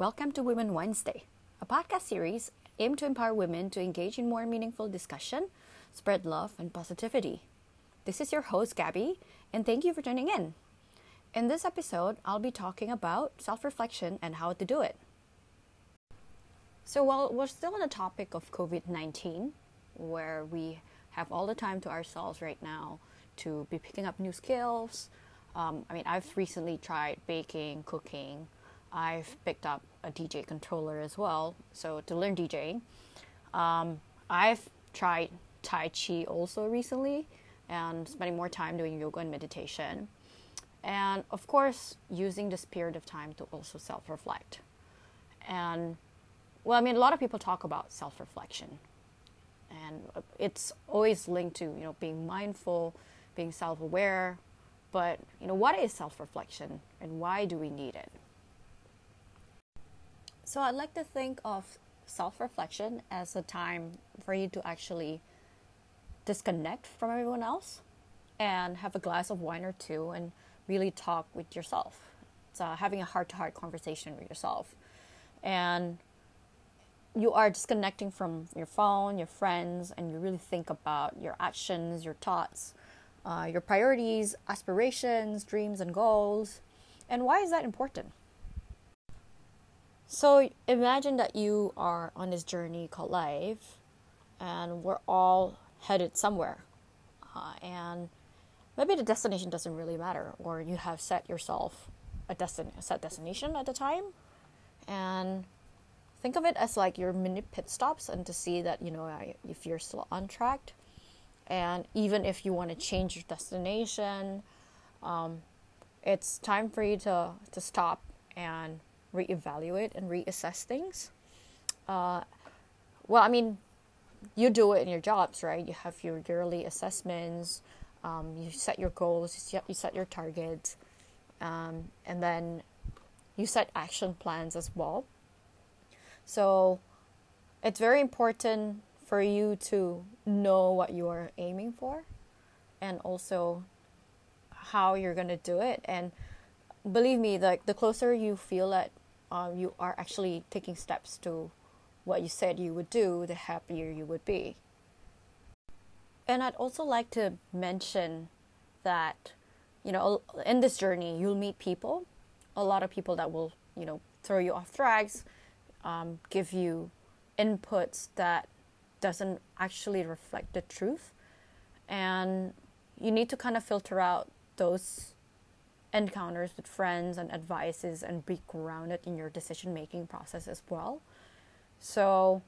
Welcome to Women Wednesday, a podcast series aimed to empower women to engage in more meaningful discussion, spread love, and positivity. This is your host, Gabby, and thank you for tuning in. In this episode, I'll be talking about self reflection and how to do it. So, while we're still on the topic of COVID 19, where we have all the time to ourselves right now to be picking up new skills, um, I mean, I've recently tried baking, cooking. I've picked up a DJ controller as well, so to learn DJing. Um, I've tried Tai Chi also recently and spending more time doing yoga and meditation. And of course, using this period of time to also self reflect. And well, I mean, a lot of people talk about self reflection, and it's always linked to you know being mindful, being self aware. But you know, what is self reflection, and why do we need it? So I'd like to think of self reflection as a time for you to actually disconnect from everyone else and have a glass of wine or two and really talk with yourself. Uh, having a heart to heart conversation with yourself. And you are disconnecting from your phone, your friends, and you really think about your actions, your thoughts, uh, your priorities, aspirations, dreams, and goals. And why is that important? So imagine that you are on this journey called life, and we're all headed somewhere. Uh, and maybe the destination doesn't really matter, or you have set yourself a, destin- set destination at the time, and think of it as like your mini pit stops, and to see that you know if you're still on track, and even if you want to change your destination, um, it's time for you to to stop and reevaluate and reassess things. Uh, well, I mean, you do it in your jobs, right? You have your yearly assessments, um, you set your goals, you set, your targets, um, and then you set action plans as well. So it's very important for you to know what you are aiming for and also how you're going to do it. And believe me, like the closer you feel that um, you are actually taking steps to what you said you would do, the happier you would be. And I'd also like to mention that, you know, in this journey, you'll meet people, a lot of people that will, you know, throw you off tracks, um, give you inputs that doesn't actually reflect the truth. And you need to kind of filter out those encounters with friends and advices and be grounded in your decision making process as well. So,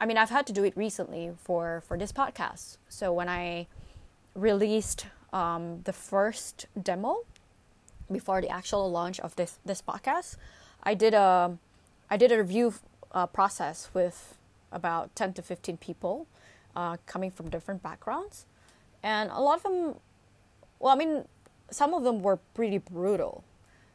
I mean, I've had to do it recently for for this podcast. So when I released um, the first demo before the actual launch of this this podcast, I did a I did a review uh, process with about ten to fifteen people uh, coming from different backgrounds, and a lot of them. Well, I mean, some of them were pretty brutal.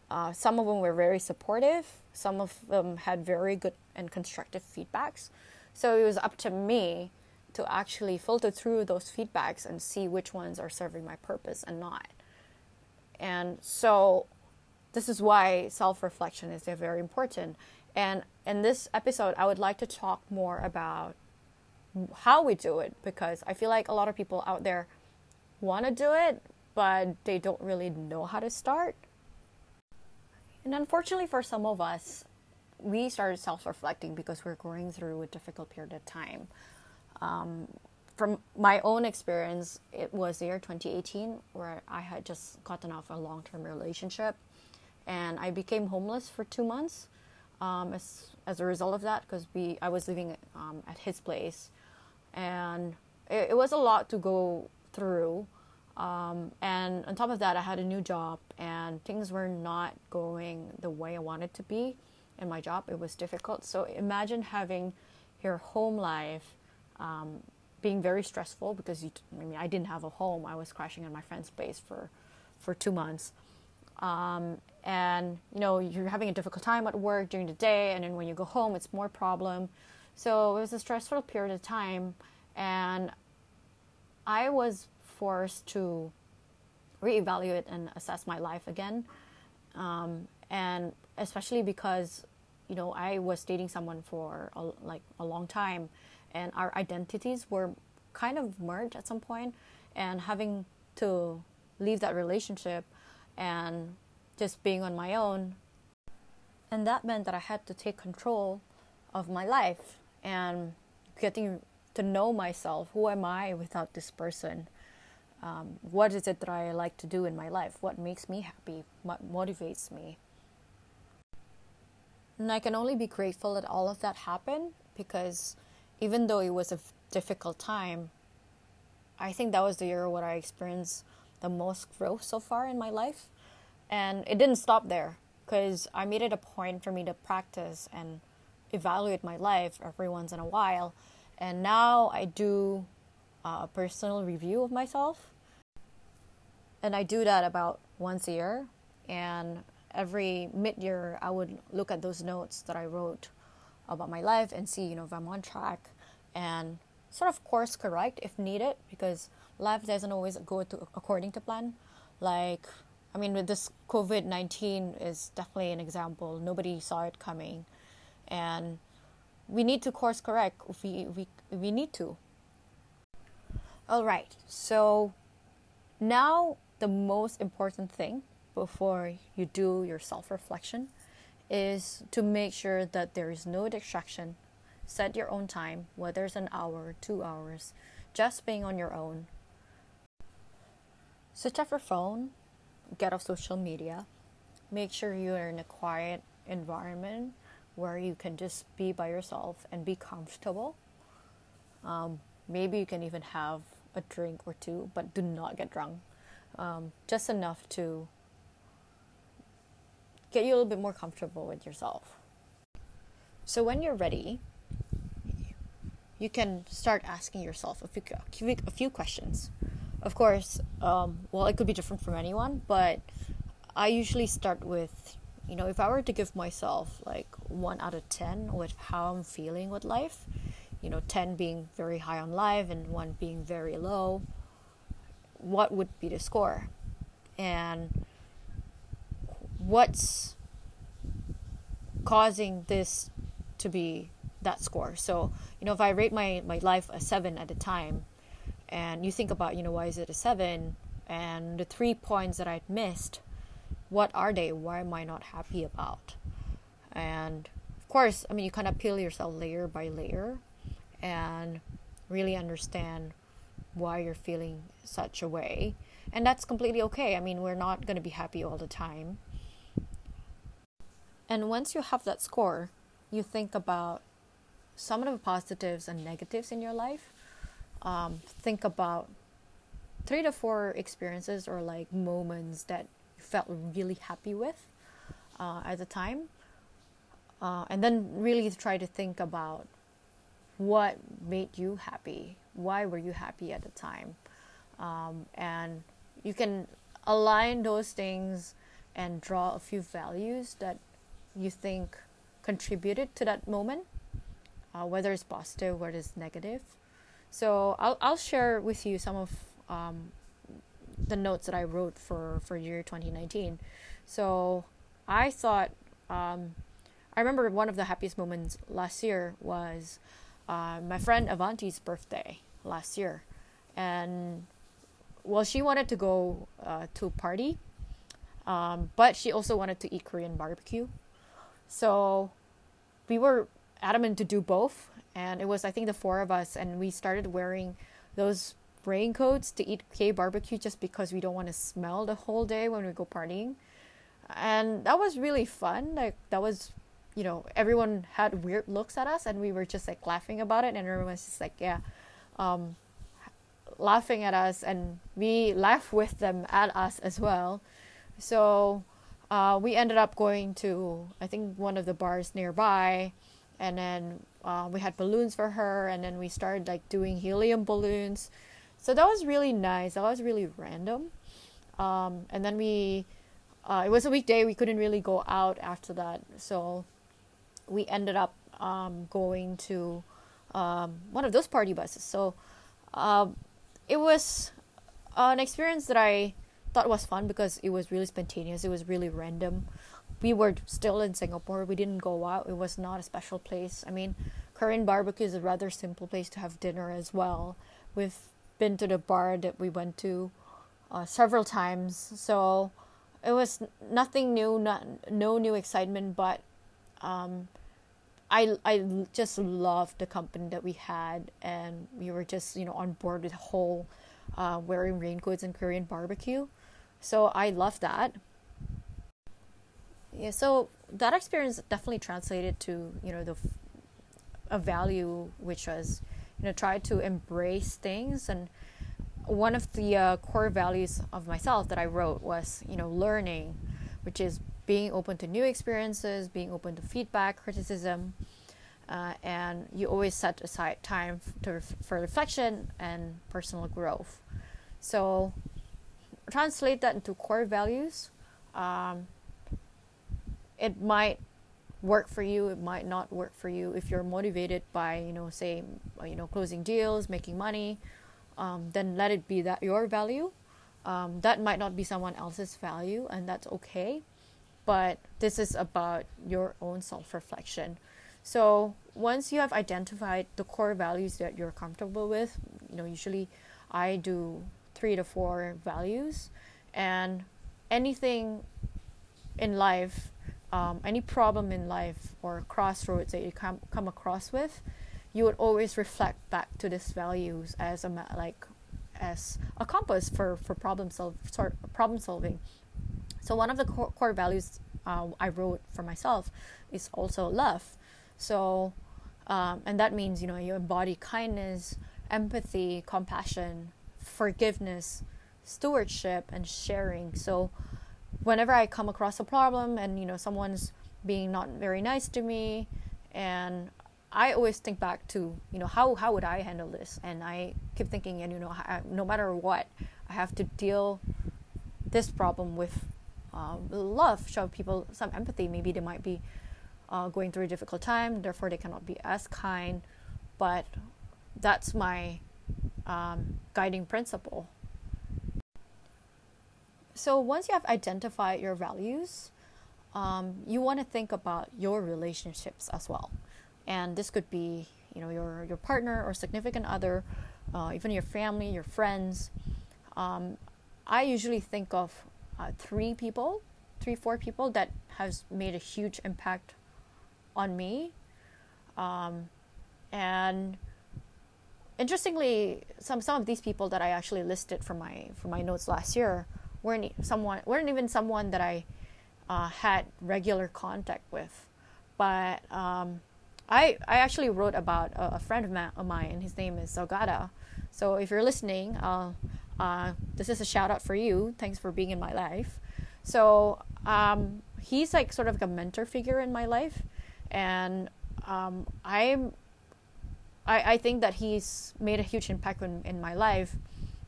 Uh, some of them were very supportive. Some of them had very good and constructive feedbacks. So it was up to me to actually filter through those feedbacks and see which ones are serving my purpose and not. And so this is why self reflection is very important. And in this episode, I would like to talk more about how we do it because I feel like a lot of people out there want to do it, but they don't really know how to start. And unfortunately, for some of us, we started self reflecting because we're going through a difficult period of time. Um, from my own experience, it was the year 2018 where I had just gotten off a long term relationship and I became homeless for two months um, as, as a result of that because we I was living um, at his place and it, it was a lot to go through. Um, and on top of that, I had a new job, and things were not going the way I wanted to be in my job. It was difficult. So imagine having your home life um, being very stressful because you. I mean, I didn't have a home. I was crashing in my friend's place for for two months. Um, and you know you're having a difficult time at work during the day, and then when you go home, it's more problem. So it was a stressful period of time, and I was forced to reevaluate and assess my life again. Um, and especially because you know I was dating someone for a, like a long time, and our identities were kind of merged at some point, and having to leave that relationship and just being on my own, and that meant that I had to take control of my life and getting to know myself. Who am I without this person? Um, what is it that I like to do in my life? What makes me happy? What motivates me? And I can only be grateful that all of that happened because even though it was a difficult time, I think that was the year where I experienced the most growth so far in my life. And it didn't stop there because I made it a point for me to practice and evaluate my life every once in a while. And now I do a personal review of myself. And I do that about once a year. And every mid year, I would look at those notes that I wrote about my life and see, you know, if I'm on track and sort of course correct if needed because life doesn't always go to according to plan. Like, I mean, with this COVID 19 is definitely an example. Nobody saw it coming. And we need to course correct if we, we, we need to. All right, so now the most important thing before you do your self reflection is to make sure that there is no distraction. Set your own time, whether it's an hour, two hours, just being on your own. Switch off your phone, get off social media, make sure you're in a quiet environment where you can just be by yourself and be comfortable. Um, maybe you can even have a drink or two, but do not get drunk. Um, just enough to get you a little bit more comfortable with yourself. So when you're ready, you can start asking yourself a few, a few questions. Of course, um, well, it could be different from anyone, but I usually start with, you know, if I were to give myself like one out of 10 with how I'm feeling with life, you know, 10 being very high on life and one being very low, what would be the score? And what's causing this to be that score? So, you know, if I rate my, my life a seven at a time, and you think about, you know, why is it a seven? And the three points that I'd missed, what are they? Why am I not happy about? And of course, I mean, you kind of peel yourself layer by layer and really understand why you're feeling such a way. And that's completely okay. I mean, we're not going to be happy all the time. And once you have that score, you think about some of the positives and negatives in your life. Um, think about three to four experiences or like moments that you felt really happy with uh, at the time. Uh, and then really try to think about what made you happy why were you happy at the time? Um, and you can align those things and draw a few values that you think contributed to that moment uh, whether it's positive whether it's negative. So I'll, I'll share with you some of um, the notes that i wrote for, for year 2019 so i thought um, i remember one of the happiest moments last year was uh, my friend Avanti's birthday last year, and well, she wanted to go uh, to a party, um, but she also wanted to eat Korean barbecue. So we were adamant to do both, and it was I think the four of us, and we started wearing those raincoats to eat K barbecue just because we don't want to smell the whole day when we go partying, and that was really fun. Like that was you know, everyone had weird looks at us and we were just like laughing about it and everyone was just like, yeah, um, laughing at us and we laugh with them at us as well. So uh, we ended up going to, I think, one of the bars nearby and then uh, we had balloons for her and then we started like doing helium balloons. So that was really nice. That was really random. Um, and then we, uh, it was a weekday. We couldn't really go out after that. So we ended up um, going to um, one of those party buses. So um, it was an experience that I thought was fun because it was really spontaneous. It was really random. we were still in Singapore. We didn't go out. It was not a special place. I mean, Korean barbecue is a rather simple place to have dinner as well. We've been to the bar that we went to uh, several times, so it was nothing new, not no new excitement, but um, I I just loved the company that we had, and we were just you know on board with the whole uh, wearing raincoats and Korean barbecue. So I love that. Yeah, so that experience definitely translated to you know the a value which was you know try to embrace things and one of the uh, core values of myself that I wrote was you know learning, which is being open to new experiences, being open to feedback, criticism, uh, and you always set aside time to, for reflection and personal growth. So translate that into core values. Um, it might work for you it might not work for you if you're motivated by you know say you know closing deals making money um, then let it be that your value um, that might not be someone else's value and that's okay but this is about your own self-reflection so once you have identified the core values that you're comfortable with you know usually i do three to four values and anything in life um, any problem in life or crossroads that you come come across with, you would always reflect back to these values as a like as a compass for for problem solve sort problem solving. So one of the core, core values uh, I wrote for myself is also love. So um, and that means you know you embody kindness, empathy, compassion, forgiveness, stewardship, and sharing. So whenever I come across a problem and you know someone's being not very nice to me and I always think back to you know how how would I handle this and I keep thinking and you know no matter what I have to deal this problem with uh, love show people some empathy maybe they might be uh, going through a difficult time therefore they cannot be as kind. But that's my um, guiding principle. So once you have identified your values, um, you want to think about your relationships as well, and this could be you know your your partner or significant other, uh, even your family, your friends. Um, I usually think of uh, three people, three four people that has made a huge impact on me, um, and interestingly, some some of these people that I actually listed from my from my notes last year weren't someone weren't even someone that I uh, had regular contact with, but um, I I actually wrote about a, a friend of, ma- of, mine. His name is Zogada. So if you're listening, uh, uh, this is a shout out for you. Thanks for being in my life. So um, he's like sort of like a mentor figure in my life, and um, I'm I, I think that he's made a huge impact in, in my life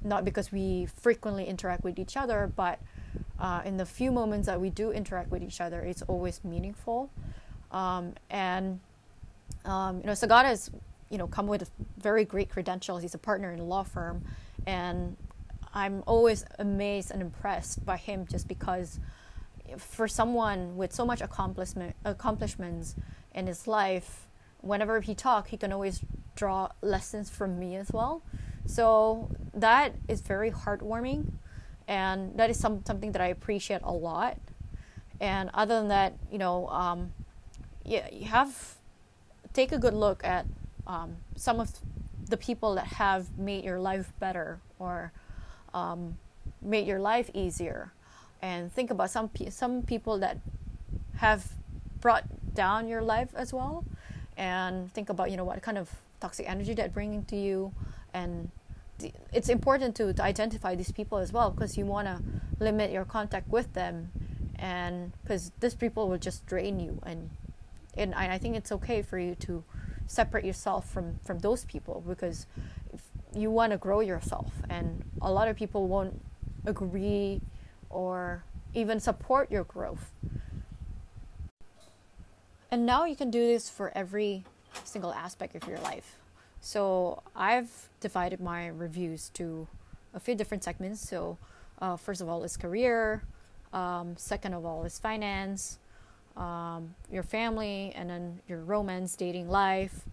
not because we frequently interact with each other, but uh, in the few moments that we do interact with each other, it's always meaningful. Um, and um, you know, Sagata has you know come with very great credentials. He's a partner in a law firm, and I'm always amazed and impressed by him just because for someone with so much accomplishment accomplishments in his life, whenever he talks, he can always draw lessons from me as well. So that is very heartwarming, and that is some something that I appreciate a lot. And other than that, you know, um, yeah, you have take a good look at um, some of the people that have made your life better or um, made your life easier, and think about some some people that have brought down your life as well, and think about you know what kind of toxic energy that bringing to you. And it's important to, to identify these people as well because you want to limit your contact with them. And because these people will just drain you. And, and I think it's okay for you to separate yourself from from those people because you want to grow yourself and a lot of people won't agree or even support your growth and now you can do this for every single aspect of your life so I've divided my reviews to a few different segments. So uh, first of all is career. Um, second of all is finance. um, your family, and then your romance, dating life,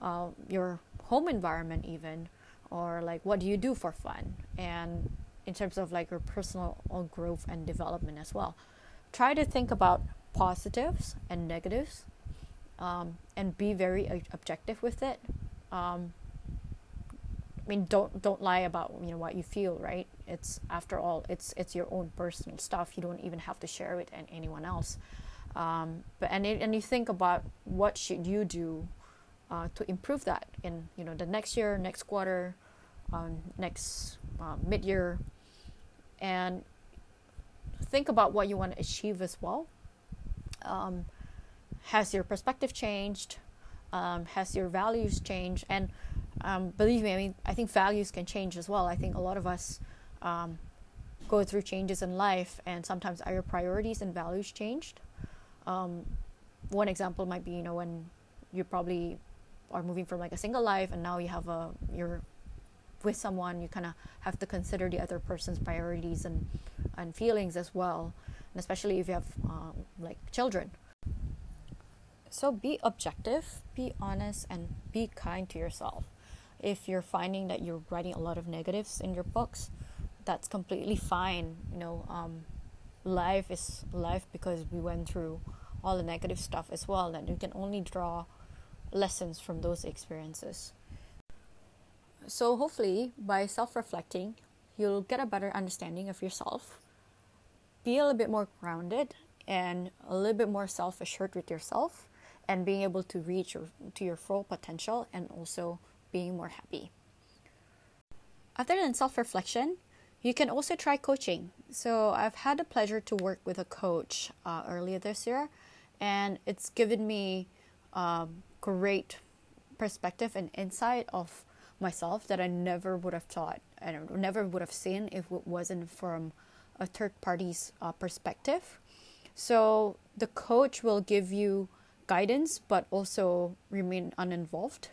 uh, your home environment, even, or like what do you do for fun, and in terms of like your personal growth and development as well. Try to think about positives and negatives um, and be very objective with it. Um, I mean, don't don't lie about you know what you feel, right? It's after all, it's it's your own personal stuff. You don't even have to share it and anyone else. Um, but and it, and you think about what should you do uh, to improve that in you know the next year, next quarter, um, next uh, mid year, and think about what you want to achieve as well. Um, has your perspective changed? Um, has your values changed? And um, believe me, I mean, I think values can change as well. I think a lot of us um, go through changes in life, and sometimes our priorities and values changed. Um, one example might be, you know, when you probably are moving from like a single life, and now you have a you're with someone, you kind of have to consider the other person's priorities and and feelings as well, and especially if you have um, like children. So be objective, be honest, and be kind to yourself if you're finding that you're writing a lot of negatives in your books, that's completely fine. You know, um, life is life because we went through all the negative stuff as well, and you can only draw lessons from those experiences. So, hopefully, by self reflecting, you'll get a better understanding of yourself, be a little bit more grounded, and a little bit more self assured with yourself, and being able to reach your, to your full potential and also being more happy. Other than self reflection, you can also try coaching. So, I've had the pleasure to work with a coach uh, earlier this year, and it's given me um, great perspective and insight of myself that I never would have thought and never would have seen if it wasn't from a third party's uh, perspective. So, the coach will give you guidance but also remain uninvolved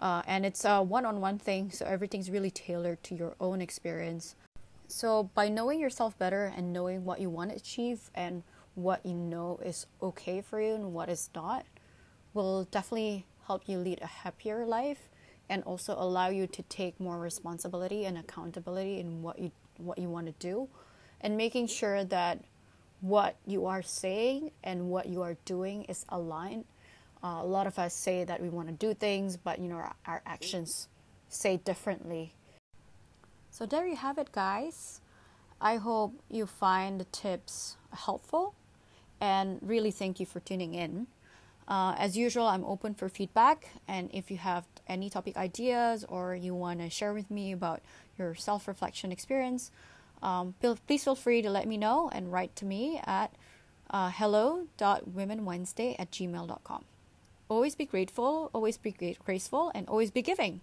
uh, and it's a one-on-one thing so everything's really tailored to your own experience so by knowing yourself better and knowing what you want to achieve and what you know is okay for you and what is not will definitely help you lead a happier life and also allow you to take more responsibility and accountability in what you what you want to do and making sure that what you are saying and what you are doing is aligned uh, a lot of us say that we want to do things, but you know our, our actions say differently. So there you have it, guys. I hope you find the tips helpful, and really thank you for tuning in. Uh, as usual, I'm open for feedback, and if you have any topic ideas or you want to share with me about your self reflection experience, um, please feel free to let me know and write to me at uh, hello.womenwednesday at gmail.com. Always be grateful, always be graceful, and always be giving.